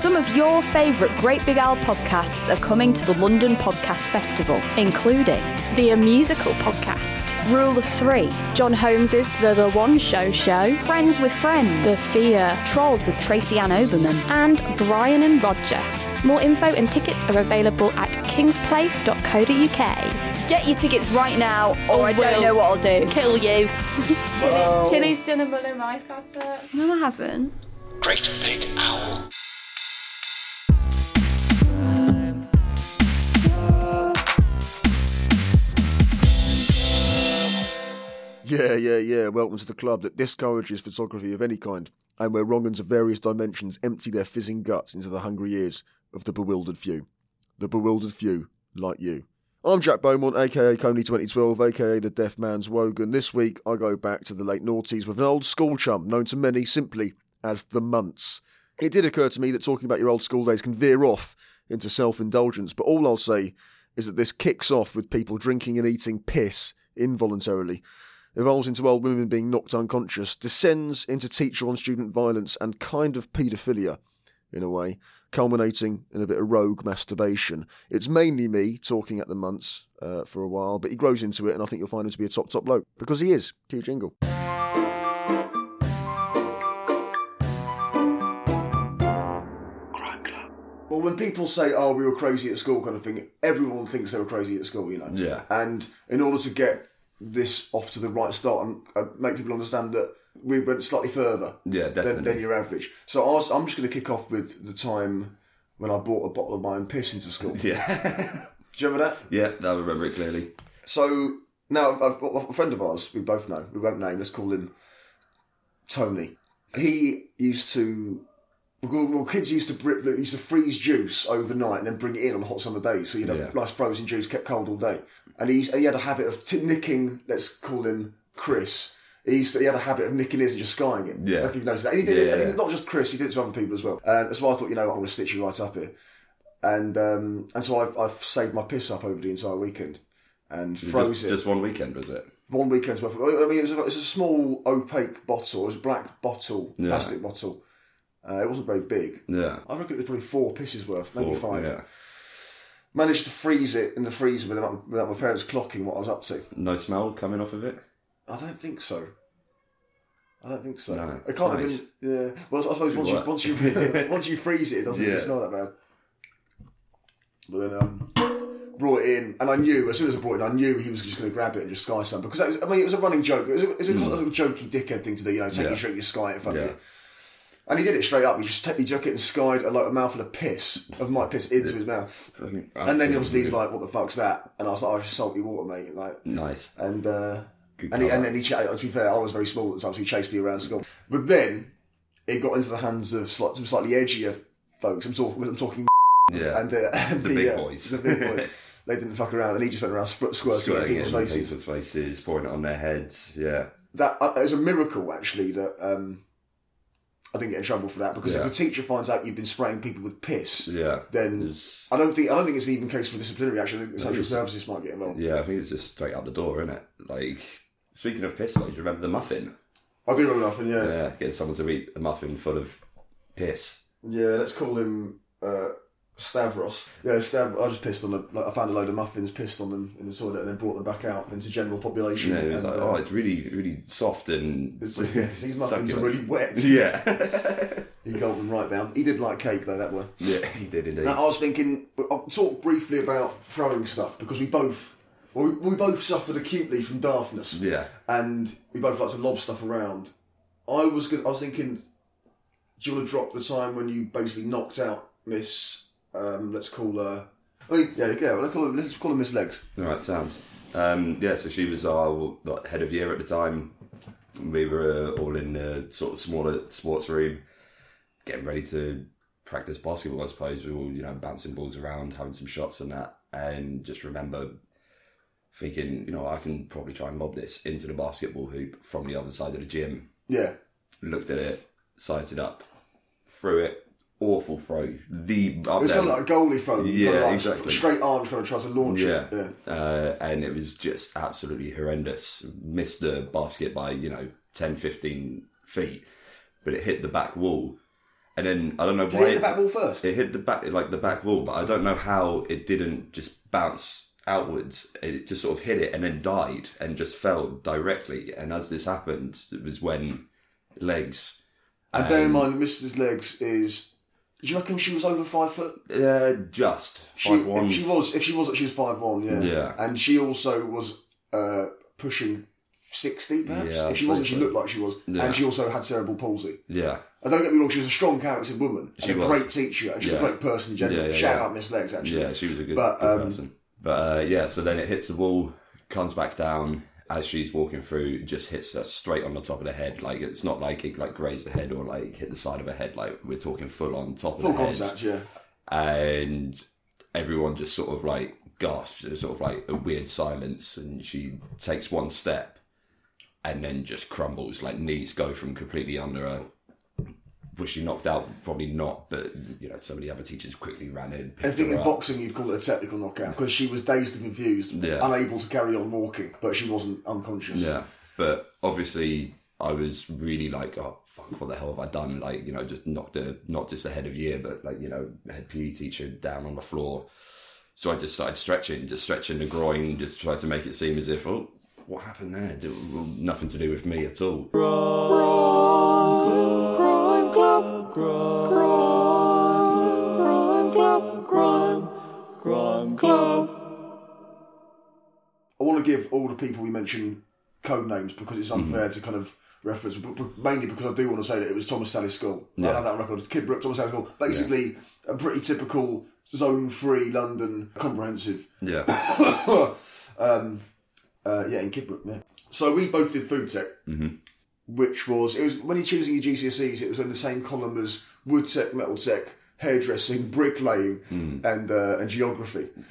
Some of your favourite Great Big Owl podcasts are coming to the London Podcast Festival, including The A Musical Podcast, Rule of Three, Jon Holmes's The The One Show Show, Friends with Friends, The Fear, Trolled with Tracy Ann Oberman, and Brian and Roger. More info and tickets are available at kingsplace.co.uk. Get your tickets right now, or oh, I don't know what I'll do. Kill you. Tilly's done a Muller Rice advert. No, I haven't. Great Big Owl. Yeah, yeah, yeah. Welcome to the club that discourages photography of any kind, and where wrong'uns of various dimensions empty their fizzing guts into the hungry ears of the bewildered few. The bewildered few, like you. I'm Jack Beaumont, aka Kony 2012, aka the Deaf Man's Wogan. This week I go back to the late noughties with an old school chum known to many simply as the Munts. It did occur to me that talking about your old school days can veer off into self indulgence, but all I'll say is that this kicks off with people drinking and eating piss involuntarily evolves into old women being knocked unconscious, descends into teacher on student violence and kind of paedophilia, in a way, culminating in a bit of rogue masturbation. It's mainly me talking at the months uh, for a while, but he grows into it, and I think you'll find him to be a top, top bloke, because he is. Cue jingle. Well, when people say, "Oh, we were crazy at school," kind of thing, everyone thinks they were crazy at school, you know. Yeah. And in order to get this off to the right start and uh, make people understand that we went slightly further Yeah, than, definitely. than your average. So I was, I'm just going to kick off with the time when I bought a bottle of my own piss into school. Yeah. Do you remember that? yeah, I remember it clearly. So now I've got a friend of ours. We both know. We won't name. Let's call him Tony. He used to. Well, kids used to br- used to freeze juice overnight and then bring it in on hot summer days. So you'd have Yeah. nice frozen juice kept cold all day. And he, and he had a habit of t- nicking. Let's call him Chris. He used to, he had a habit of nicking his and just skying him. Yeah. I don't know if you've noticed that. And he did it. And not just Chris. He did it to other people as well. And so I thought, you know, I'm going to stitch you right up here. And um, and so I've, I've saved my piss up over the entire weekend and froze just, it just one weekend, was it? one weekend's worth. Of, I mean, it was, a, it was a small opaque bottle. It was a black bottle, Yeah. plastic bottle. Uh, it wasn't very big. Yeah. I reckon it was probably four pisses worth, maybe Four, five. Yeah. Managed to freeze it in the freezer without, without my parents clocking what I was up to. No smell coming off of it? I don't think so. I don't think so. No, it can't nice. have been. Yeah. Well, I suppose once you once you once you freeze it, it doesn't Yeah. smell that bad. But then um, brought it in, and I knew as soon as I brought it, in, I knew he was just going to grab it and just sky some because that was, I mean it was a running joke. It was a, it was a, it was a jokey dickhead thing to do, you know, take. Yeah. your drink, you sky it in front Yeah. of you. And he did it straight up. He just he took it and skied a, like, a mouthful of piss of my piss into his mouth. And then obviously he's like, "What the fuck's that?" And I was like, "Oh, it's just salty water, mate." Like, Nice. and uh, Good and, he, and then he ch- to be fair, I was very small at the time, so he chased me around school. But then it got into the hands of slight, some slightly edgier folks. I'm talking, I'm talking, Yeah. and, uh, and The big uh, boys. the big boys. They didn't fuck around, and he just went around sp- squirting in Squirting it people's faces. people's faces, pouring it on their heads. Yeah. That uh, it's a miracle actually that um, I didn't get in trouble for that because Yeah. if a teacher finds out you've been spraying people with piss, Yeah. then It's- I don't think I don't think it's even case for disciplinary action. I think social services might get involved. Yeah, I think it's just straight out the door, isn't it? Like, speaking of piss, like, do you remember the muffin? I do remember the muffin. Yeah. Yeah, getting someone to eat a muffin full of piss. Yeah, let's call him uh, Stavros. Yeah, Stav. I just pissed on them. Like, I found a load of muffins, pissed on them in the toilet, and then brought them back out into general population. Yeah, it was And, like, uh, oh, it's really, really soft and it's- yeah, these muffins are really wet. Yeah, He gulped them right down. He did like cake though. That way. yeah, he did indeed. Now, I was thinking, I'll talk briefly about throwing stuff because we both, well, we, we both suffered acutely from daftness. Yeah. And we both like to lob stuff around. I was, good, I was thinking, do you want to drop the time when you basically knocked out Miss? Um, let's call her. I mean, yeah, yeah. Let's call her, let's call her Miss Legs. All right, sounds. Um, yeah, so she was our like, head of year at the time. We were uh, all in a sort of smaller sports room, getting ready to practice basketball. I suppose we were all you know bouncing balls around, having some shots and that, and just remember thinking, you know, I can probably try and lob this into the basketball hoop from the other side of the gym. Yeah. Looked at it, sized it up, threw it. Awful throw. The up It was there- kind of like a goalie throw. Yeah, kind of like exactly. Straight arms, kind of tries to launch Yeah. it. Yeah. Uh, and it was just absolutely horrendous. Missed the basket by, you know, 10, 15 feet, but it hit the back wall. And then I don't know Did why it hit the back wall first? it hit the back like the back wall, but I don't know how it didn't just bounce outwards. It just sort of hit it and then died and just fell directly. And as this happened, it was when legs. And bear in um, mind, Mr.'s Legs is. Do you reckon she was over five foot? Uh, just She, five one. If she was, if she was, she was five one. Yeah. Yeah. And she also was uh, pushing sixty, perhaps. Yeah, if she wasn't, say she looked like she was. Yeah. And she also had cerebral palsy. Yeah, And don't get me wrong, she was a strong character woman. She and a was. great teacher. and She's Yeah. a great person in general. Shout out Miss Legs, actually. Yeah, she was a good, But, good um, person. But uh, yeah, so then it hits the wall, comes back down as she's walking through, just hits her straight on the top of the head. Like it's not like it like grazed the head or like hit the side of her head. Like we're talking full on top of Full the head. contact, yeah. And everyone just sort of like gasps. There's sort of like a weird silence, and she takes one step, and then just crumbles. Like knees go from completely under her. Was she knocked out? Probably not, but you know, some of the other teachers quickly ran in. I think her in up. boxing you'd call it a technical knockout because she was dazed and confused, Yeah. unable to carry on walking, but she wasn't unconscious. Yeah, but obviously I was really like, oh fuck, what the hell have I done? Like, you know, just knocked a not just a head of year, but like you know, head PE teacher down on the floor. So I just started stretching, just stretching the groin, just tried to make it seem as if, oh, what happened there? Did, well, nothing to do with me at all. I want to give all the people we mention code names because it's unfair Mm-hmm. to kind of reference, but, but mainly because I do want to say that it was Thomas Tallis school. I have that record. Kidbrooke, Thomas Tallis school. Basically, a pretty typical zone free London comprehensive. Yeah, um, uh, yeah, in Kidbrooke, yeah. So we both did food tech, Mm-hmm. Which was it was when you're choosing your GCSEs, it was in the same column as wood tech, metal tech, hairdressing, bricklaying, Mm. and uh, and geography.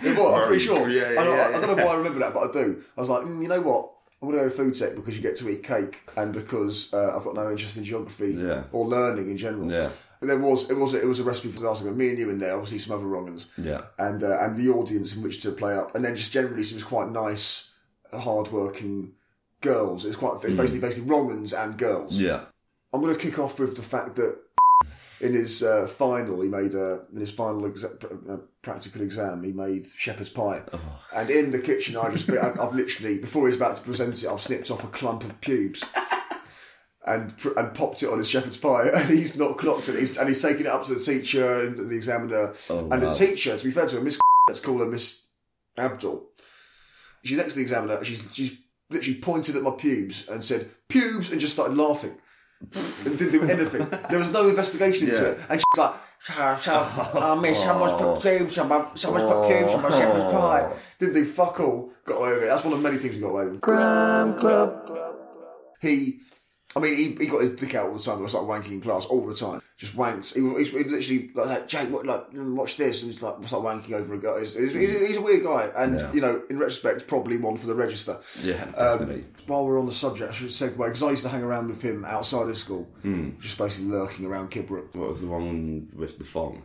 It was, I'm pretty sure. Yeah, yeah, I, don't, yeah, I don't know why I remember that, but I do. I was like, mm, you know what? I'm going to go food tech because you get to eat cake, and because uh, I've got no interest in geography or learning in general. Yeah. But there was it was it was a recipe for disaster. Me and you in there, obviously some other wrongans. Yeah. And uh, and the audience in which to play up, and then just generally seems quite nice, hard-working girls. It's quite it's basically basically wrongans and girls. Yeah, I'm going to kick off with the fact that in his uh, final, he made uh, in his final exa- pr- uh, practical exam, he made shepherd's pie, and in the kitchen, I just I- I've literally before he's about to present it, I've snipped off a clump of pubes. And, pr- and popped it on his shepherd's pie, and he's not clocked it. He's, and he's taking it up to the teacher and the examiner. Oh, and the teacher, to be fair to her, Miss, let's call her Miss Abdul. She's next to the examiner. She's she's literally pointed at my pubes and said pubes, and just started laughing and didn't do anything. There was no investigation into Yeah. it. And she's like, so, so, uh, miss, someone's put pubes on my, someone's put pubes on my shepherd's pie. Didn't do fuck all. Got away with it. That's one of many things we got away with. Club. He, I mean, he, he got his dick out all the time. He was like wanking in class all the time. Just wanks. He, was- he, literally like, that, Jake, what, like, mm, watch this, and he's like, was like wanking over a guy. He's, he's, he's, a weird guy, and Yeah. you know, in retrospect, probably one for the register. yeah, Um, while we're on the subject, I should segue because I used to hang around with him outside of school, just basically lurking around Kidbrooke. what was the one with the thong?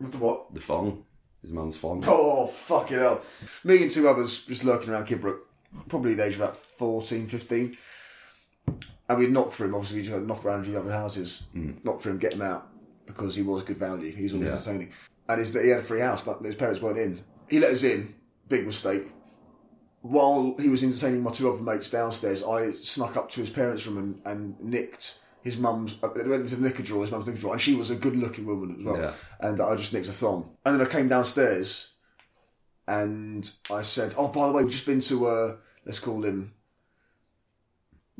With the what? The thong, his mum's thong. Oh, fucking hell. Me and two others just lurking around Kidbrooke, probably the age of about 14, 15. And we'd knock for him, obviously, we'd knock around the other houses, knock for him, get him out. because he was good value. He was always Yeah. entertaining, and his, he had a free house. Like, his parents weren't in. He let us in. Big mistake. While he was entertaining my two other mates downstairs, I snuck up to his parents' room and, and nicked his mum's. I went into the knicker drawer, his mum's knicker drawer, and she was a good-looking woman as well. Yeah. And I just nicked a thong, and then I came downstairs, and I said, "Oh, by the way, we've just been to uh, let's call him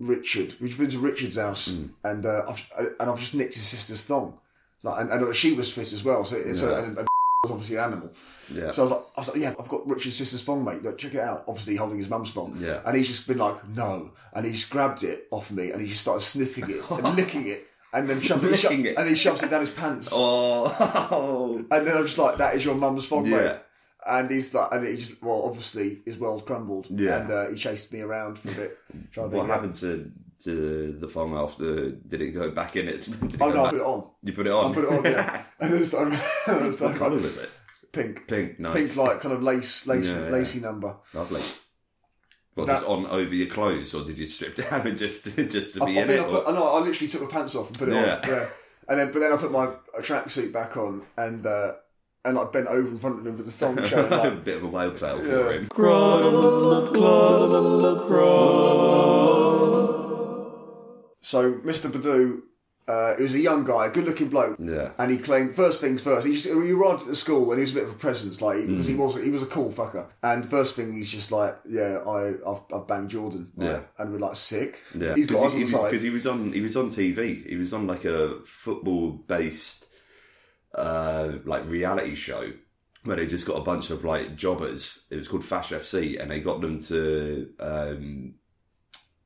Richard. We've been to Richard's house, Hmm. and uh, I've and I've just nicked his sister's thong, like, and, and she was fit as well. So it's Yeah. a, and, and was obviously an animal. Yeah. So I was like, I was like, yeah, I've got Richard's sister's thong, mate. Look, check it out. Obviously holding his mum's thong. Yeah. And he's just been like, no, and he's grabbed it off me, and he just started sniffing it and licking it. And then shoving it, Licking it? and he shoves it down his pants. Oh, And then I'm just like, that is your mum's thong, Yeah. mate. And he's like, and he just, well, obviously his world's crumbled. Yeah. And uh, he chased me around for a bit. Trying to what happened to to the thong after? Did it go back in? Its Oh no, I put it on. You put it on. I put it on, yeah. and then started, and started what colour was it? pink. Pink. Nice. Pink, like kind of lace, lace, Yeah, yeah. lacy number. Lovely. Well, That- just on over your clothes, or did you strip down and just just to be I in it? I, put, or- I know. I literally took my pants off and put it Yeah. on. Yeah. And then, but then I put my tracksuit back on and uh, and I bent over in front of him with the thong showing. a bit of a whale tail for Yeah. him. so Mr. Badu, uh, he was a young guy, a good-looking bloke. Yeah. And he claimed first things first. He just he arrived at the school and he was a bit of a presence, like because Mm. he was he was a cool fucker. And first thing he's just like, yeah, I I've, I've banged Jordan. Like, Yeah. And we're like sick. Yeah, He's got us on the because he was on he was on TV. He was on like a football based uh, like reality show where they just got a bunch of like jobbers. It was called Fash FC, and they got them to um,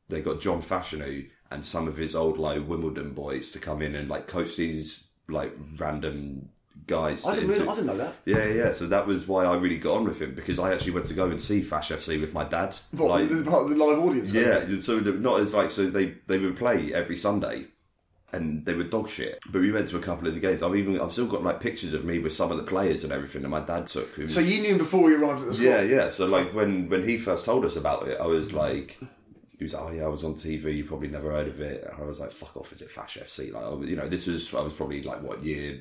they got John Fashanu and some of his old like Wimbledon boys to come in and like coach these like random guys. I didn't, into- really, I didn't know that. yeah, yeah. So that was why I really got on with him because I actually went to go and see Fash FC with my dad. What, like, part of the live audience. yeah, so not as like so they they would play every Sunday, and they were dog shit. But we went to a couple of the games. I've even I've still got like pictures of me with some of the players and everything that my dad took. Who- So you knew before we arrived at the school. yeah, yeah. So like when when he first told us about it, I was like. He was like, oh yeah, I was on TV. You probably never heard of it. And I was like, fuck off. Is it Fash FC? Like, I was- you know, this was I was probably like what year,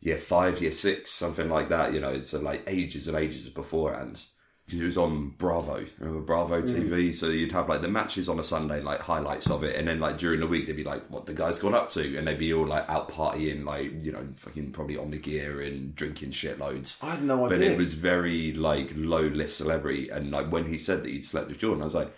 year five, year six, something like that. You know, so like ages and ages beforehand. It was on Bravo, remember Bravo mm. TV. So you'd have like the matches on a Sunday, like highlights of it, and then like during the week they'd be like, "What the guy's gone up to," and they'd be all like out partying, like you know, fucking probably on the gear and drinking shitloads. I had no idea. But it was very like low list celebrity, and like when he said that he'd slept with Jordan, I was like,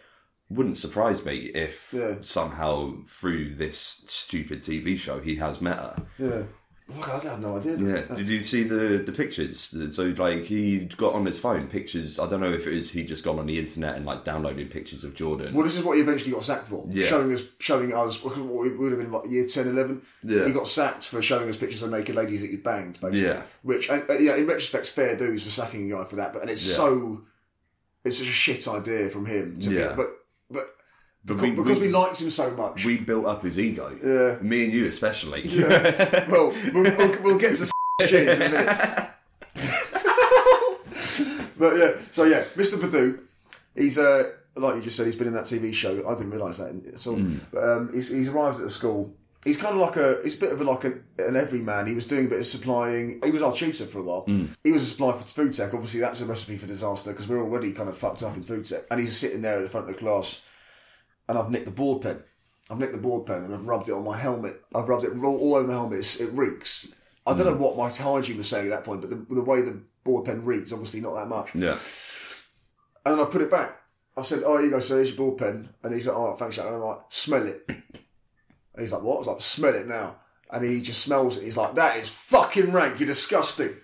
wouldn't surprise me if Yeah. somehow through this stupid TV show he has met her. Yeah. Fuck, I had no idea. Yeah. Did you see the the pictures? So like he got on his phone pictures. I don't know if it was he just gone on the internet and like downloaded pictures of Jordan. Well, this is what he eventually got sacked for. Yeah. Showing us, showing us, what we would have been like year 10, 11. Yeah. He got sacked for showing us pictures of naked ladies that he'd banged, basically. Yeah. Which, and, uh, yeah, in retrospect, fair dues for sacking a guy for that. But and it's Yeah. so, it's such a shit idea from him. To Yeah. Be, but But because, we- because we, we- liked him so much. we built up his ego. Yeah. Me and you especially. well, we'll, we'll, we'll get to shit in a minute. but yeah, so yeah, Mr. Badu, he's uh, like you just said, he's been in that TV show. I didn't realise that at all. But um, he's, he's arrived at the school. He's kind of like a, he's a bit of a, like an, an everyman. He was doing a bit of supplying. He was our tutor for a while. He was a supplier for food tech. Obviously, that's a recipe for disaster because we're already kind of fucked up in food tech. And he's sitting there at the front of the class, and I've nicked the board pen. I've nicked the board pen and I've rubbed it on my helmet. I've rubbed it all, all over my helmet. It's, it reeks. I don't know mm. what my hygiene was saying at that point, but the, the way the board pen reeks, obviously not that much. yeah. And I put it back. I said, "Oh, you go, sir. Here's your ball pen." And he's like, "Oh, thanks." Jack." And I'm like, "Smell it." And he's like, "What?" I was like, "Smell it now." And he just smells it. He's like, "That is fucking rank. You're disgusting."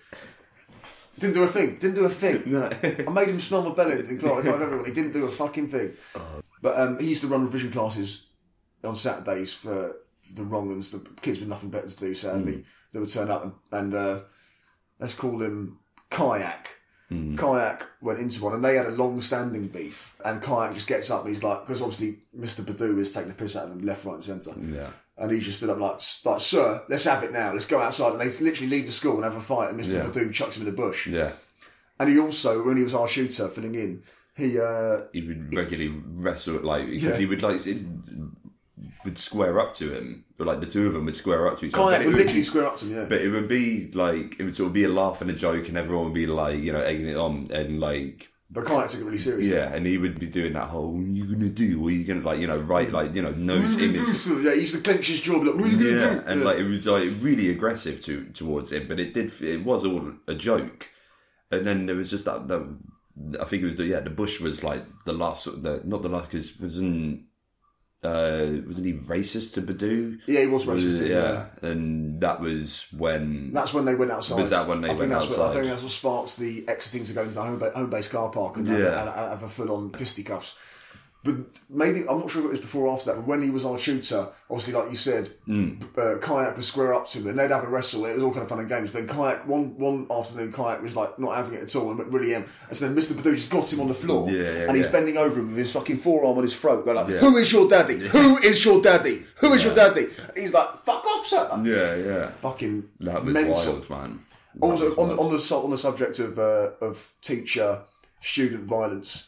Didn't do a thing. Didn't do a thing. No. I made him smell my belly in class in front of everyone. He didn't do a fucking thing. Oh, But um, he used to run revision classes on Saturdays for the wrong uns, the kids with nothing better to do. Sadly, they would turn up and, and uh, let's call him Kayak. Kayak went into one, and they had a long-standing beef. And Kayak just gets up, and he's like, because obviously Mr. Badu is taking the piss out of him left, right, and centre. Yeah. And he just stood up like, like, sir, let's have it now. Let's go outside. And they literally leave the school and have a fight. And Mr. Yeah. Badu chucks him in the bush. Yeah. And he also, when he was our shooter filling in, he uh, He would regularly wrestle like because Yeah. he would like it, would square up to him, but like the two of them would square up to each other. It would literally be- square up to him, yeah. But it would be like it would sort of be a laugh and a joke, and everyone would be like, you know, egging it on, and like But Kayak took it really seriously. yeah, and he would be doing that whole "What are you gonna do? What are you gonna like?" You know, right, like you know, nose are you gonna image. do? Yeah, he used to clench his jaw, like, what are you gonna Yeah, do? and Yeah. like it was like really aggressive to towards him, but it did. It was all a joke, and then there was just that. that I think it was the yeah. The Bush was like the last, the not the last because wasn't uh wasn't he racist to Badu? Yeah, he was racist, yeah. and that was when That's when they went outside. Was that when they I think went outside? What, I think that's what sparks the exiting to go into the home, home base car park and have, Yeah. and have a full on fisticuffs. But maybe I'm not sure if it was before or after that. But when he was on shooter, obviously, like you said, Mm. uh, kayak would square up to him, and they'd have a wrestle. It was all kind of fun and games. But then kayak one one afternoon, kayak was like not having it at all and really em. And so then Mr. Badu just got him on the floor, Yeah, yeah, and he's yeah. bending over him with his fucking forearm on his throat, going like. "Who is your daddy? Who is your daddy? Who is your daddy?" And he's like, "Fuck off, sir!" yeah, yeah, Fucking that was mental. wild, man. That Also, on the, wild. on the on the subject of uh, of teacher student violence,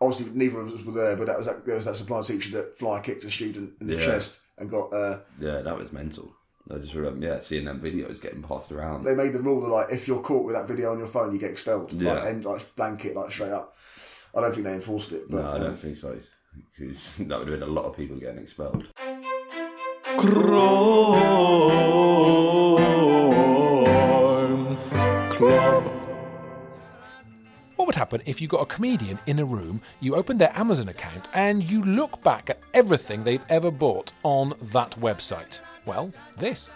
obviously neither of us were there, but that was that, there was that supply teacher that fly kicked a student in the Yeah. chest and got. Uh, yeah, that was mental. I just remember, yeah, seeing them videos getting passed around. they made the rule that like if you're caught with that video on your phone, you get expelled. Yeah. Like, and like blanket like straight up. I don't think they enforced it, but no, I um, don't think so. Because that would have been a lot of people getting expelled. What would happen if you got a comedian in a room, you opened their Amazon account, and you look back at everything they've ever bought on that website? Well, this.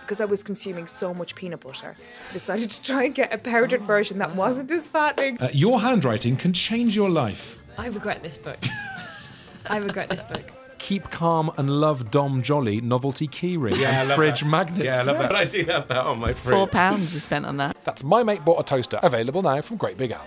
because I was consuming so much peanut butter. I decided to try and get a powdered version that wasn't as fattening. Uh, your handwriting can change your life. I regret this book. I regret this book. Keep calm and love Dom Jolly novelty keyring and fridge magnets. Yeah, I love that. I do have that on my fridge. Four pounds you spent on that. That's My Mate Bought a Toaster, available now from Great Big Owl.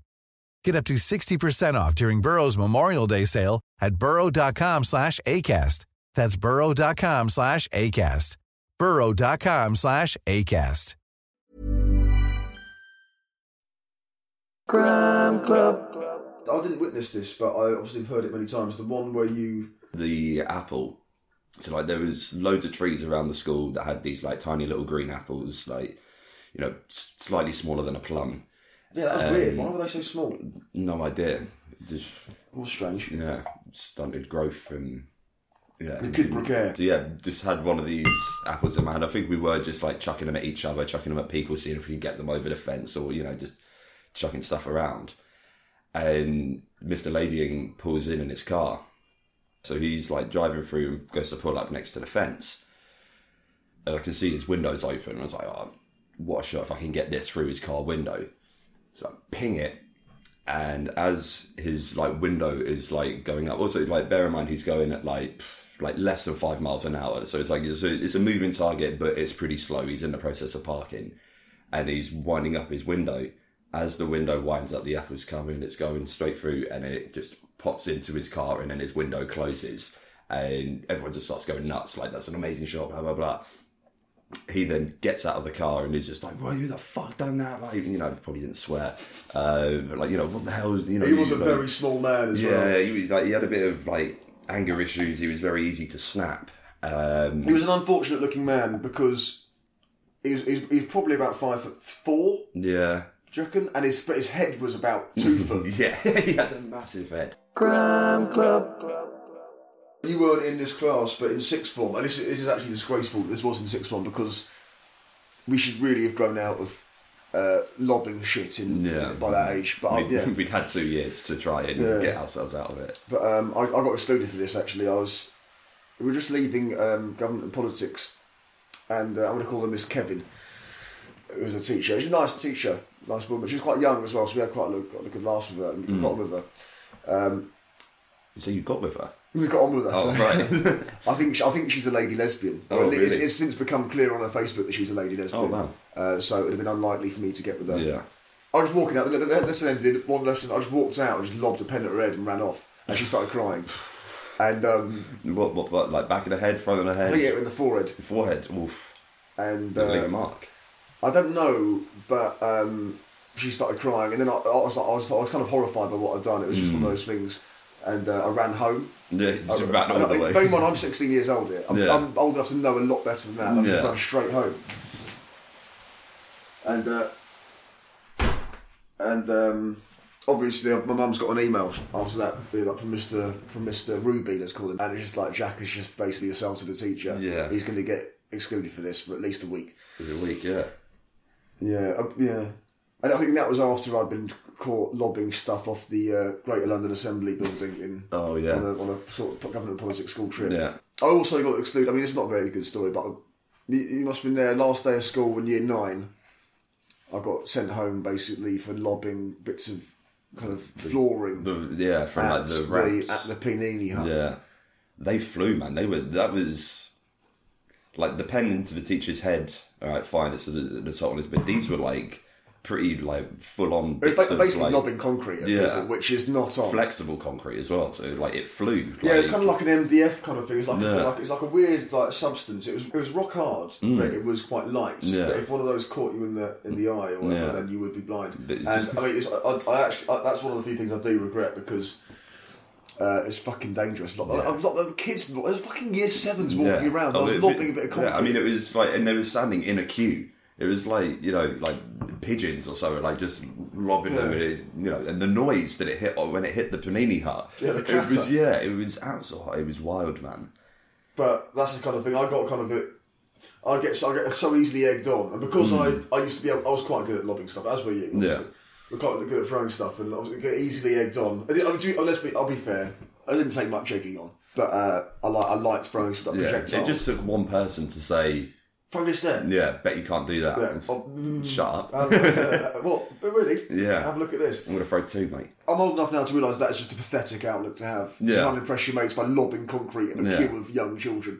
Get up to 60% off during Burrow's Memorial Day sale at burrow.com slash ACAST. That's burrow.com slash ACAST. burrow.com slash ACAST. Crime Club. I didn't witness this, but I obviously have heard it many times. The one where you the apple. So like there was loads of trees around the school that had these like tiny little green apples, like you know, slightly smaller than a plum. Yeah, that was Um, weird. Why were they so small? No idea. Just All strange. yeah, stunted growth from yeah. The Kidbrooke air. So, yeah, just had one of these apples in my hand. I think we were just like chucking them at each other, chucking them at people, seeing if we could get them over the fence, or you know, just chucking stuff around. And Mr. Ladying pulls in in his car, So he's like driving through and goes to pull up next to the fence. And I can see his windows open. I was like, oh, what a shot if I can get this through his car window. So I ping it. And as his like window is like going up, also like bear in mind he's going at like like less than five miles an hour. So it's like it's a, it's a moving target, but it's pretty slow. He's in the process of parking, and he's winding up his window. As the window winds up, the apple's coming. It's going straight through, and it just pops into his car, and then his window closes, and everyone just starts going nuts. Like that's an amazing shot. Blah blah blah. He then gets out of the car and is just like, "Why who the fuck done that?" Like, you know, probably didn't swear, uh, but like, you know, what the hell? is You know, he was a like- very small man as yeah, well. he was like he had a bit of like anger issues. He was very easy to snap. Um, He was an unfortunate looking man because he was, he's, he's probably about five foot four, yeah, do you reckon? And his, but his head was about two foot. yeah, he had a massive head. Crime Club. You weren't in this class, but in sixth form, and this is, this is actually disgraceful that this was in sixth form because we should really have grown out of uh, lobbing shit in Yeah, by that age. But we'd, yeah, we'd had two years to try and Yeah. get ourselves out of it. But um, I, I got excluded for this actually. I was we were just leaving um, government and politics, and uh, I'm going to call her Miss Kevin, who was a teacher. She's a nice teacher, nice woman. She was quite young as well, so we had quite a, got a good laugh with her and Mm. got on with her. Um, so you got with her? We got on with her. Oh, right. I think she, I think she's a lady lesbian. Oh, Well, it's, really? it's since become clear on her Facebook that she's a lady lesbian. Oh, wow. Uh, so it would have been unlikely for me to get with her. Yeah. I was walking out. The, lesson ended. One lesson. I just walked out and just lobbed a pen at her head and ran off. And she started crying. And um, What, what, what, like back of the head, front of the I head? it in the forehead. Forehead, oof. And it leave uh, a mark? I don't know, but um, she started crying, and then I, I, was, I, was, I was kind of horrified by what I'd done. It was just one of those things, and uh, I ran home. Yeah, I, just ran all the way. Bear in mind, I'm 16 years old here. I'm, Yeah. I'm old enough to know a lot better than that. I just Yeah. ran straight home. And uh, and um, obviously, my mum's got an email after that, be like from Mister from Mister Ruby, let's call him, and it's just like Jack has just basically assaulted a teacher. Yeah. he's going to get excluded for this for at least a week. For a week, yeah. Yeah, uh, yeah. And I think that was after I'd been caught lobbing stuff off the uh, Greater London Assembly building in Oh, yeah. on, a, on a sort of government politics school trip. Yeah. I also got excluded. I mean, it's not a very good story, but you, you must have been there last day of school in year nine. I got sent home basically for lobbing bits of kind of flooring. The, yeah, from like at the ramps. at the Panini hut. Yeah, they flew, man. They were that was like the pen into the teacher's head. All right, fine, it's an an assault on his, but these were like pretty like full on. It was ba- basically lobbing concrete yeah, people, which is not on. flexible concrete as well. So like it flew. Yeah, it's like- kind of like an MDF kind of thing. It's like, Yeah. like it's like a weird like substance. It was it was rock hard, Mm. but it was quite light. Yeah. But if one of those caught you in the in the eye or whatever, Yeah. then you would be blind. And just- I mean, it's, I, I actually I, that's one of the few things I do regret because. Uh, it's fucking dangerous. Like, was like, kids, there's fucking year sevens walking around. I Oh, was lobbing a bit of concrete. Yeah, I mean, it was like, and they were standing in a queue. It was like you know, like pigeons or something, like just lobbing them. Yeah. And it, you know, and the noise that it hit when it hit the panini hut. Yeah, the it was yeah, it was absolutely, it was wild, man. But that's the kind of thing I got. Kind of it. I get so I get so easily egged on, and because Mm. I I used to be able, I was quite good at lobbing stuff, as were you. obviously. Yeah. We're quite good at throwing stuff, and I was get easily egged on. I, I, do- let's be, I'll be fair. I didn't take much egging on, but uh, I like I liked throwing stuff. Yeah, projectiles. it just took one person to say, throw this there. "Yeah, bet you can't do that." Yeah. Oh, mm. Shut up. Um, what? But really? Yeah. Have a look at this. I'm gonna throw two, mate. I'm old enough now to realise that's just a pathetic outlook to have. Yeah. To try and impress your mates by lobbing concrete in a Yeah. queue of young children.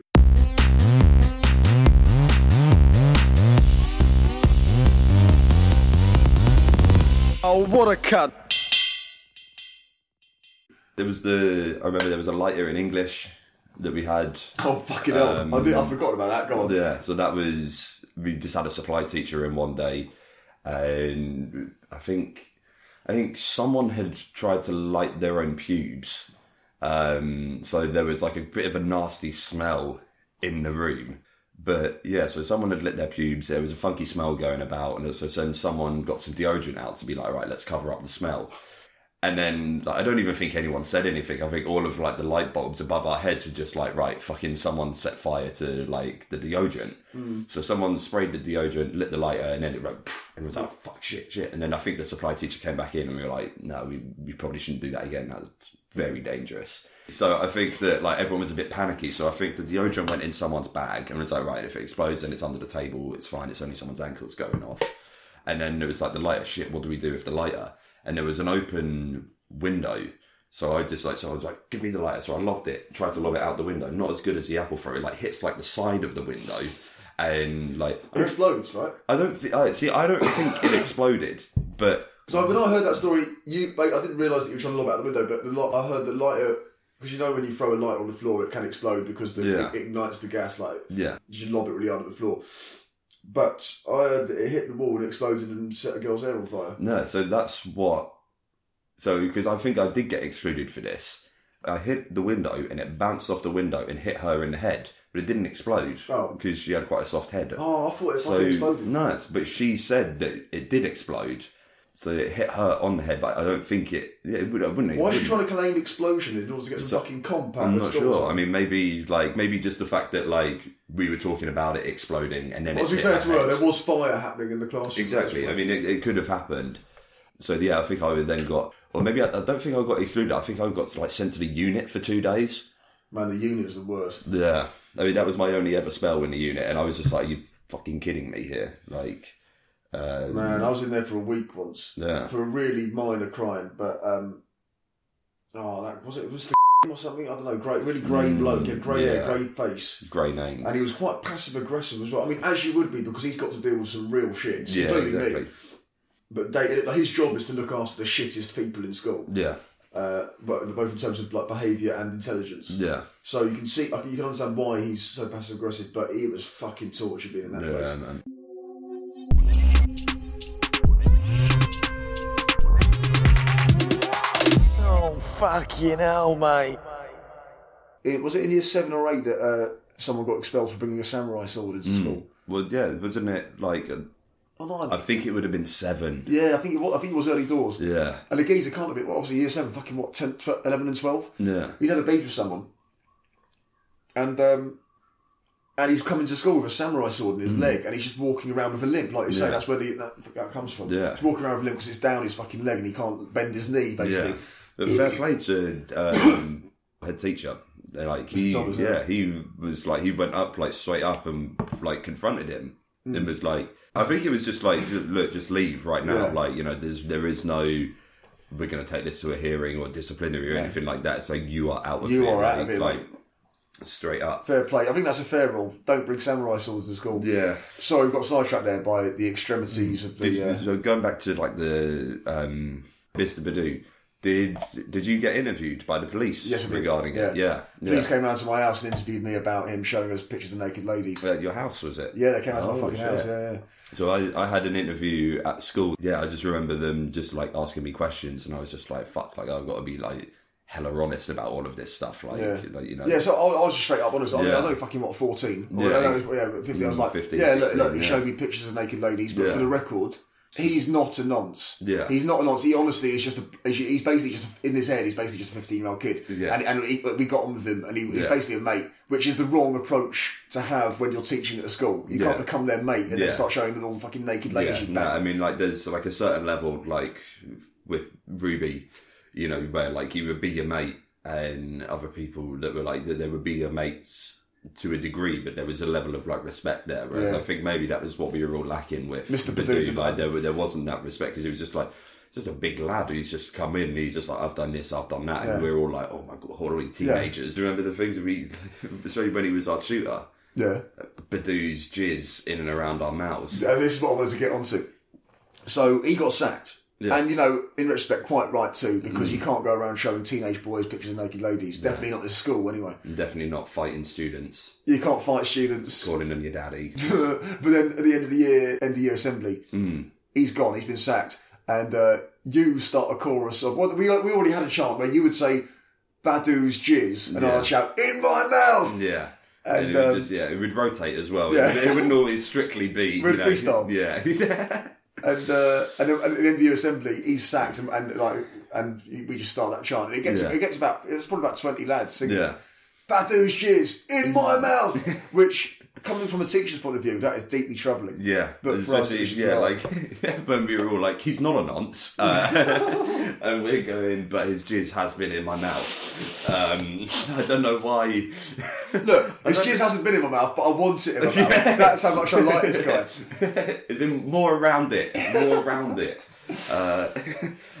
Oh, what a cut! There was the. I remember there was a lighter in English that we had. Oh fucking hell! Um, I, did, I forgot about that. Go on. Yeah, so that was we just had a supply teacher in one day, and I think I think someone had tried to light their own pubes, um, so there was like a bit of a nasty smell in the room. But yeah, so someone had lit their pubes. There was a funky smell going about, and so then someone got some deodorant out to be like, right, let's cover up the smell. And then like, I don't even think anyone said anything. I think all of like the light bulbs above our heads were just like, right, fucking someone set fire to like the deodorant. Mm. So someone sprayed the deodorant, lit the lighter, and then it went, poof, and it was like, fuck, shit, shit. And then I think the supply teacher came back in, and we were like, no, we, we probably shouldn't do that again. That's very dangerous. So I think that like everyone was a bit panicky. So I think the deodorant went in someone's bag, and it's like right, if it explodes and it's under the table, it's fine. It's only someone's ankles going off. And then it was like the lighter. Shit, what do we do with the lighter? And there was an open window. So I just like so I was like, give me the lighter. So I lobbed it, tried to lob it out the window. Not as good as the apple throw. It like hits like the side of the window, and like It explodes, right? I don't I, see. I don't think it exploded, but So when I heard that story, you I didn't realise that you were trying to lob it out the window, but the li- I heard the lighter because you know when you throw a lighter on the floor, it can explode because the, Yeah. it ignites the gas. Like Yeah. you should lob it really hard at the floor. But I heard that it hit the wall and exploded and set a girl's hair on fire. No, so that's what. So because I think I did get excluded for this, I hit the window and it bounced off the window and hit her in the head, but it didn't explode oh. because she had quite a soft head. Oh, I thought it so fucking exploded. no, it's- but she said that it did explode, so it hit her on the head. But I don't think it. Yeah, it would. I wouldn't. Why is it she trying to claim explosion in order to get some So- fucking comp I'm not sure. I mean, maybe like maybe just the fact that like we were talking about it exploding and then Well, to be fair to her, there was fire happening in the classroom. Exactly. I mean, it, it could have happened. So yeah, I think I would then got, or maybe I, I don't think I got excluded. I think I got like sent to the unit for two days. Man, the unit was the worst. Yeah, I mean that was my only ever spell in the unit, and I was just like, "You fucking kidding me here?" Like, um, Man, I was in there for a week once. Yeah. For a really minor crime, but um, oh, that was it. Was the or something? I don't know. Great, really grey Mm, bloke, yeah, grey hair, yeah. grey face, grey name. and he was quite passive aggressive as well. I mean, as you would be because he's got to deal with some real shit. Yeah, including exactly. me. But they, his job is to look after the shittest people in school. Yeah, Uh, but both in terms of like behaviour and intelligence. yeah, So you can see, like, you can understand why he's so passive aggressive. But he was fucking torture being in that place. yeah, man. Fucking hell, mate. It, was it in year seven or eight that uh, someone got expelled for bringing a samurai sword into Mm. school? Well, yeah, wasn't it like? A, Oh, no, I think it would have been seven. Yeah, I think it was, I think it was early doors. Yeah, And the geezer can't have been, well, obviously year seven, fucking what, 10, 12, 11 and 12? yeah, He's had a baby with someone. And um, and he's coming to school with a samurai sword in his leg and he's just walking around with a limp. Like you say, Mm. Yeah. that's where the, that, that comes from. Yeah. He's walking around with a limp because it's down his fucking leg and he can't bend his knee, basically. yeah. But fair play to um, head teacher. They're like he, Thomas, yeah. yeah, he was like he went up like straight up and like confronted him Mm. and was like, I think it was just like, look, just leave right now. Yeah. Like you know, there's there is no. We're going to take this to a hearing or disciplinary or anything like that. It's like you are out of You it. are out like, of it, Like straight up. Fair play. I think that's a fair rule. Don't bring samurai swords to school. Yeah. Sorry, we got sidetracked there by the extremities of the. Did, uh, so going back to like the um, Mr. Badu, did did you get interviewed by the police Yes, I did. regarding it? Yeah, The Police yeah. came round to my house and interviewed me about him showing us pictures of naked ladies. At your house was it? Yeah, they came out to my Oh, fucking shit. house. Yeah, yeah. So I, I had an interview at school. Yeah, I just remember them just like asking me questions, and I was just like, "Fuck!" Like I've got to be like hella honest about all of this stuff. Like, Yeah. like you know, Yeah, so I, I was just straight up honest. I, mean, Yeah. I was only fucking what fourteen. Or, Yeah, I know, he's- yeah, fifteen. I was like, 15, yeah, look, look, 16, he yeah. showed me pictures of naked ladies, but Yeah. for the record, he's not a nonce. Yeah. he's not a nonce. He honestly is just a. He's basically just in his head. He's basically just a fifteen-year-old kid. Yeah. and, and he, we got on with him, and he, he's Yeah. basically a mate, which is the wrong approach to have when you're teaching at a school. You Yeah. can't become their mate and Yeah. then start showing them all the fucking naked ladies yeah, no. I mean, like, there's like a certain level, like with Ruby, you know, where like you would be your mate, and other people that were like that they would be your mates to a degree, but there was a level of like respect there. Whereas Yeah. I think maybe that was what we were all lacking with Mr. Badu. Like there, there wasn't that respect because it was just like. Just a big lad who's just come in and he's just like, I've done this, I've done that. And Yeah. we're all like, oh my god, we teenagers? Remember the things that we, especially when he was our tutor? yeah. Badu's jizz in and around our mouths. Uh, this is what I wanted to get onto. So he got sacked. Yeah. And, you know, in retrospect, quite right too, because Mm. you can't go around showing teenage boys pictures of naked ladies. Definitely not at school, anyway. Definitely not fighting students, You can't fight students. calling them your daddy. but then at the end of the year, end of year assembly, Mm. he's gone, he's been sacked. And uh, you start a chorus of, well, we, we already had a chant where you would say, Badu's jizz, and Yeah. I'd shout, in my mouth! Yeah. And, And, it would um, just yeah, it would rotate as well. Yeah. It, wouldn't always strictly be With you know, freestyle. Yeah. And uh, and then at the end of the assembly, he's sacked, and, and like, and we just start that chant. And it gets Yeah. it gets about it was probably about twenty lads singing. yeah. Badu's jizz in my mouth, which coming from a teacher's point of view, that is deeply troubling. Yeah, But for us, yeah, like- like when we were all like, he's not a nonce, uh, and we're going, but his jizz has been in my mouth. Um, I don't know why. Look, his jizz hasn't been in my mouth, but I want it in my mouth. That's how much I like this guy. it's been more around it, more around it. Uh,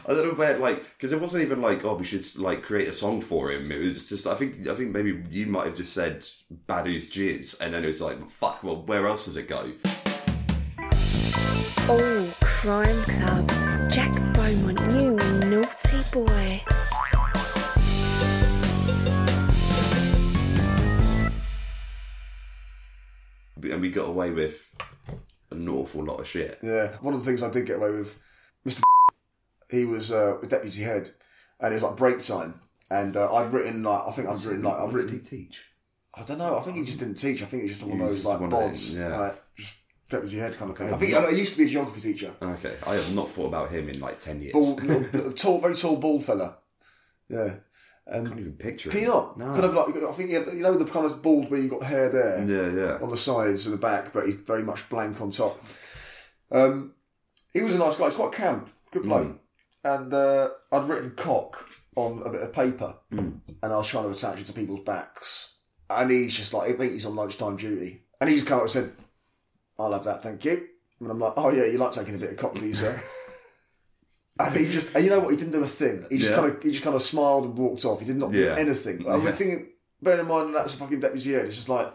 I don't know where, like, because it wasn't even like, oh, we should like create a song for him. It was just, I think, I think maybe you might have just said Badu's jizz, and then it was like, fuck, well, where else does it go? Oh, Crime Club. Jack Beaumont, you naughty boy. And we got away with an awful lot of shit. Yeah, one of the things I did get away with, Mr. He was uh, deputy head, and it was like break time, and uh, I'd written like I think I'd written like I've written. did he teach? I don't know. I think he just didn't teach. I think he was just one of those like bods, yeah. like just deputy head kind of thing. I think he used to be a geography teacher. Okay, I have not thought about him in like ten years. Bald, little, tall, very tall, bald fella. Yeah. And can't even picture Can him. you not? No. Kind of like I think he had, you know the kind of bald where you got hair there, Yeah, yeah. on the sides and the back, but he's very much blank on top. Um, he was a nice guy. He's quite camp, good bloke. Mm. And uh, I'd written cock on a bit of paper, Mm. and I was trying to attach it to people's backs. And he's just like, I think he's on lunchtime duty, and he just kind of said, "I'll have that, thank you." And I'm like, "Oh yeah, you like taking a bit of cock, do you, sir?" And he just, and you know what? He didn't do a thing. He just Yeah. kind of, he just kind of smiled and walked off. He did not do Yeah. anything. I'm Yeah. thinking, bearing in mind that's a fucking deputy head. It's just like,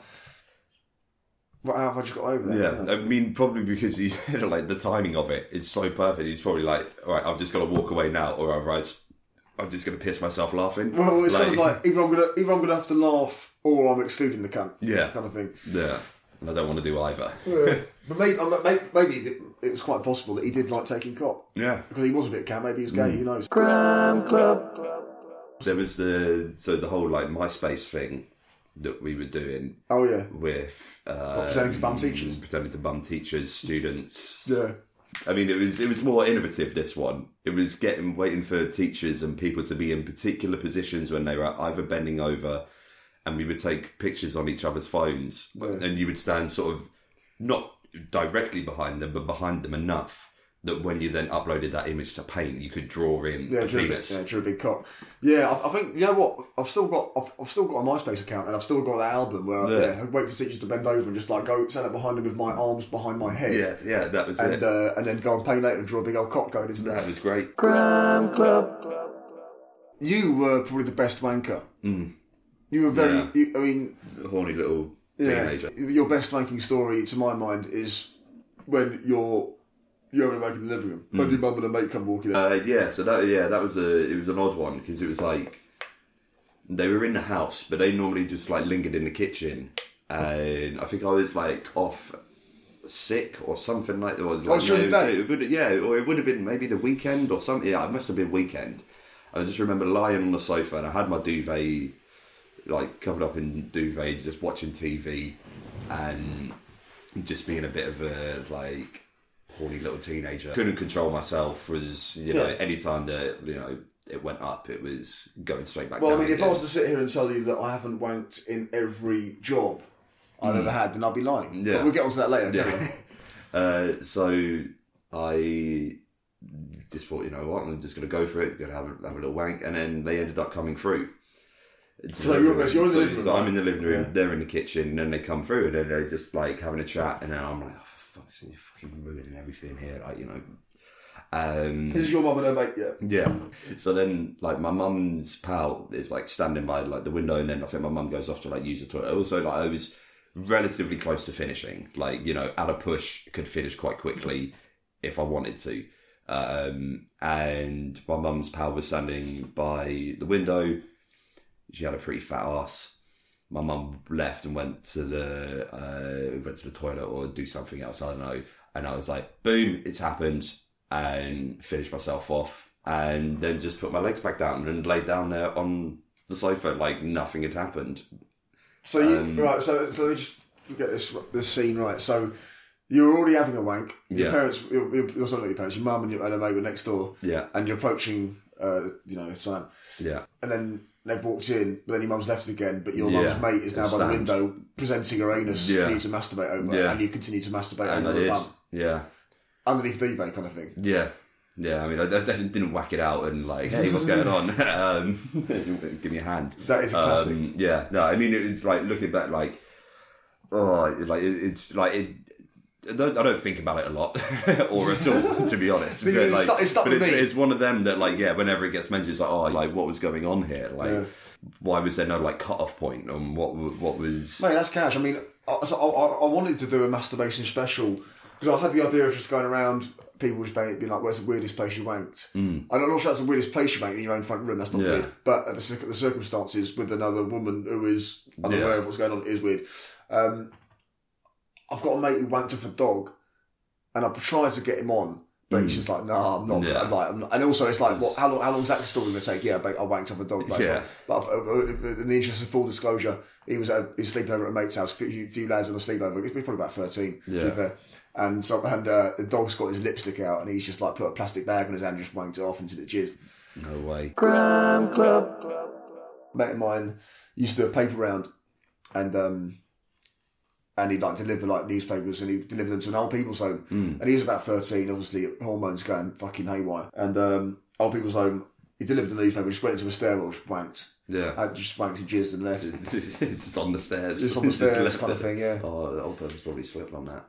what, how have I just got over there? Yeah, I mean, probably because he like the timing of it is so perfect. He's probably like, all right, I've just got to walk away now, or otherwise, I'm just going to piss myself laughing. Well, it's kind of like either I'm gonna, either I'm gonna have to laugh, or I'm excluding the cunt. Yeah. kind of thing. yeah, and I don't want to do either. Yeah. but maybe, um, maybe, maybe it- it was quite possible that he did like taking cop. Yeah. because he was a bit cam. Maybe he was gay. Mm. Who knows? Club. There was the so the whole like MySpace thing that we were doing. Oh yeah. with uh, pretending to bum teachers? pretending to bum teachers, students. Yeah. I mean, it was it was more innovative. This one, it was getting waiting for teachers and people to be in particular positions when they were either bending over, and we would take pictures on each other's phones, Yeah. and you would stand sort of not directly behind them, but behind them enough that when you then uploaded that image to Paint, you could draw in Yeah, the drew a big, penis. yeah, drew a big cock. Yeah, I, I think you know what. I've still got, I've, I've still got a MySpace account, and I've still got that album where I, Yeah. yeah, I'd wait for teachers to bend over and just like go stand up behind them with my arms behind my head. Yeah, yeah, that was and it. uh, and then go on paint later and draw a big old cock going into That was great. Crime Club. You were probably the best wanker. Mm. You were very. Yeah. You, I mean, Horny little yeah, teenager. Your best wanking story, to my mind, is when you're you're having a wank in the living room, Mm. and your mum and a mate come walking in. Uh, yeah, so that yeah, that was a it was an odd one because it was like they were in the house, but they normally just like lingered in the kitchen, and I think I was like off sick or something like or like Oh, no, day? it would, yeah, or it would have been maybe the weekend or something. Yeah, it must have been weekend. I just remember lying on the sofa and I had my duvet like covered up in duvet, just watching TV and just being a bit of a like horny little teenager. Couldn't control myself. Was you know Yeah. anytime that you know it went up, it was going straight back Well, I mean, if I was to sit here and tell you that I haven't wanked in every job I've Mm. ever had, then I'd be lying. Yeah. But we'll get onto that later. Yeah. uh, so I just thought, you know what, I'm just going to go for it, going to have a, have a little wank, and then they ended up coming through. So you're- you're in the living room, so I'm in the living room, Yeah. they're in the kitchen, and then they come through, and then they're just like having a chat, and then I'm like, oh, for fuck's sake, you're fucking ruining everything here, like, you know. Um, This is your mum and her mate, yeah. yeah. So then, like, my mum's pal is like standing by like the window, and then I think my mum goes off to like use the toilet. Also, like, I was relatively close to finishing. Like, you know, at a push, could finish quite quickly if I wanted to. Um, and my mum's pal was standing by the window. She had a pretty fat ass. My mum left and went to the uh, went to the toilet or do something else. I don't know. And I was like, boom, it's happened, and finished myself off, and then just put my legs back down and laid down there on the sofa like nothing had happened. So you Um, right? So so let me just get this this scene right. So you were already having a wank. Your Yeah. parents, your, your, your son, not your parents, your mum and your and were next door. Yeah. And you're approaching, uh, you know, Sam. Yeah. And then they've walked in, but then your mum's left again. But your Yeah. mum's mate is now by the window presenting her anus Yeah. for you to masturbate over, Yeah. and you continue to masturbate And over bum Yeah. underneath the duvet kind of thing. Yeah. Yeah, I mean, I definitely didn't whack it out and like, hey, what's going on? um, give me a hand. That is a classic. Um, yeah, no, I mean, it's like looking back, like, oh, like it, it's like it. I don't, I don't think about it a lot, or at all, to be honest. But But, it's like, it's but it's, it's one of them that, like, yeah, whenever it gets mentioned, it's like, oh, like, what was going on here? Like, Yeah. why was there no like cut off point on what what was? Mate, that's cash. I mean, I, so I, I- wanted to do a masturbation special because I had the idea of just going around people just being, being like, "Where's the weirdest place you wanked?" Mm. And I'm not sure that's the weirdest place you wanked in your own front room. That's not Yeah. weird. But the, the circumstances with another woman who is unaware Yeah. of what's going on is weird. Um, I've got a mate who wanked off a dog, and I've tried to get him on. But he's Mm. just like, no, I'm not. Yeah. I'm like, I'm not. And also, it's like, what? How long? How long is that story going to take? Yeah, but I wanked off a dog. But, Yeah. not- but uh, uh, in the interest of full disclosure, he was uh, he was sleeping over at a mate's house. A few, few lads on a sleepover. He's probably about thirteen. Yeah. And so, and uh, the dog's got his lipstick out, and he's just like put a plastic bag on his hand, and just wanked it off into the jizz. No way. Crime Club. Mate of mine used to do a paper round, and um, and he'd like deliver like newspapers, and he'd deliver them to an old people's home. Mm. And he was about thirteen, obviously hormones going fucking haywire. And um, old people's home, he delivered the newspaper, just went into a stairwell, just wanked. Yeah. and just wanked and jizzed and left. it's on the stairs. Just on the stairs kind of thing, yeah. Oh, the old person's probably slipped on that.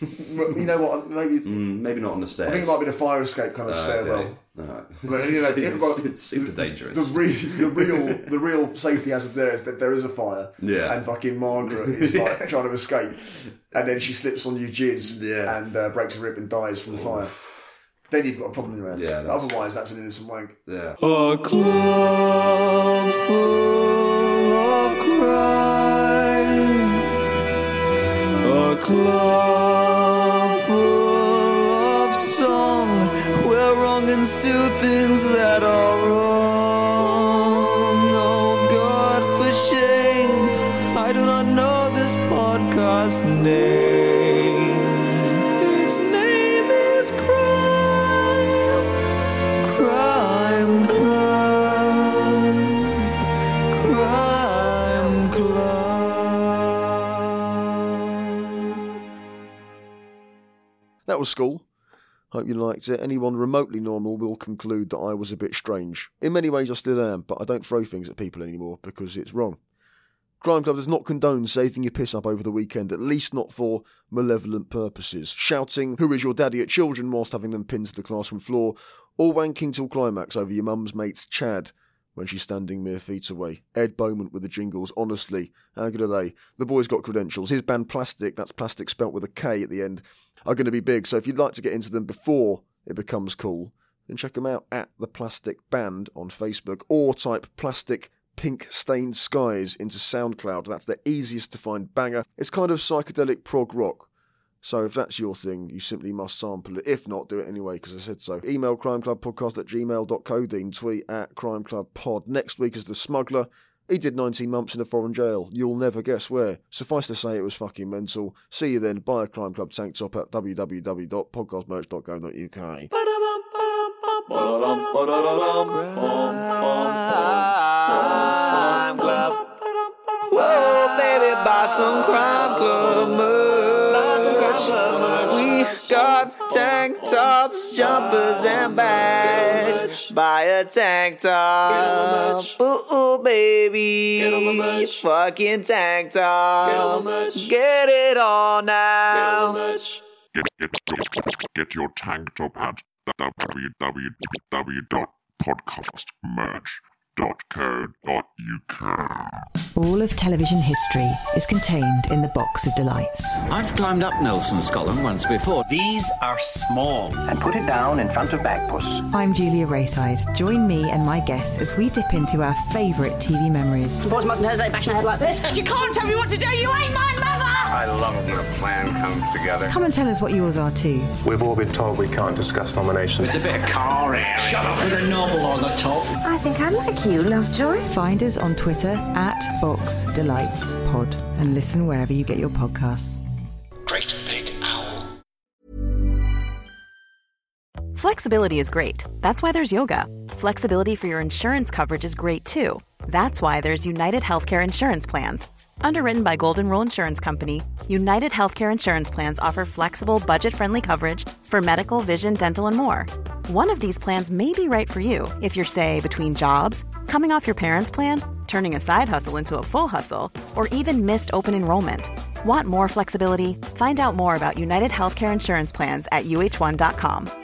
But you know what? Maybe Mm, maybe not on the stairs. I think it might be the fire escape kind of Uh, stairwell. okay. Alright. But you know, it's, it- it's super dangerous. The real, the real, the real safety hazard there is that there is a fire. Yeah. And fucking Margaret is like trying to escape, and then she slips on you jizz. Yeah. And uh, breaks a rib and dies from the fire. Then you've got a problem in your hands. Yeah, that's- Otherwise, that's an innocent wank. Yeah. A club full of crime. A club wrongins do things that are wrong. Oh God, for shame, I do not know this podcast name. Its name is Crime. Crime Club. Crime Club. That was school. Hope you liked it. Anyone remotely normal will conclude that I was a bit strange. In many ways, I still am, but I don't throw things at people anymore because it's wrong. Crime Club does not condone saving your piss up over the weekend, at least not for malevolent purposes. Shouting, Who is your daddy at children whilst having them pinned to the classroom floor, or wanking till climax over your mum's mate's Chad when she's standing mere feet away. Ed Bowman with the jingles, honestly, how good are they? The boy's got credentials. His band Plastik, that's plastic spelt with a K at the end, are going to be big, so if you'd like to get into them before it becomes cool, then check them out at The Plastic Band on Facebook, or type Plastic Pink Stained Skies into SoundCloud. That's the easiest to find banger. It's kind of psychedelic prog rock. So if that's your thing, you simply must sample it. If not, do it anyway, because I said so. Email crimeclubpodcast at gmail.co. Dean tweet at crimeclubpod. Next week is The Smuggler. He did 19 months in a foreign jail. You'll never guess where. Suffice to say, it was fucking mental. See you then. Buy a Crime Club tank top at www.podcastmerch.co.uk. Crime Club. Whoa, baby, buy some Crime Club merch. We got tank tops, jumpers, and bags. Buy a tank top. Ooh, ooh, baby. Fucking tank top. Get it all now. Get, get, get, get your tank top at www.podcastmerch.co.uk. All of television history is contained in the box of delights. I've climbed up Nelson's column once before. These are small. And put it down in front of Bagpuss. I'm Julia Raeside. Join me and my guests as we dip into our favourite TV memories. Boys mustn't hesitate bashing a head like this. You can't tell me what to do. You ain't my mother. I love when a plan comes together. Come and tell us what yours are too. We've all been told we can't discuss nominations. It's a bit of car air. Shut up with a novel on the top. I think I'm like you, Lovejoy. Find us on Twitter at Box Delights Pod and listen wherever you get your podcasts. Great Big Owl. Flexibility is great. That's why there's yoga. Flexibility for your insurance coverage is great too. That's why there's United Healthcare Insurance Plans. Underwritten by Golden Rule Insurance Company, United Healthcare Insurance Plans offer flexible, budget friendly coverage for medical, vision, dental, and more. One of these plans may be right for you if you're, say, between jobs, coming off your parents' plan, turning a side hustle into a full hustle, or even missed open enrollment. Want more flexibility? Find out more about United Healthcare Insurance Plans at uh1.com.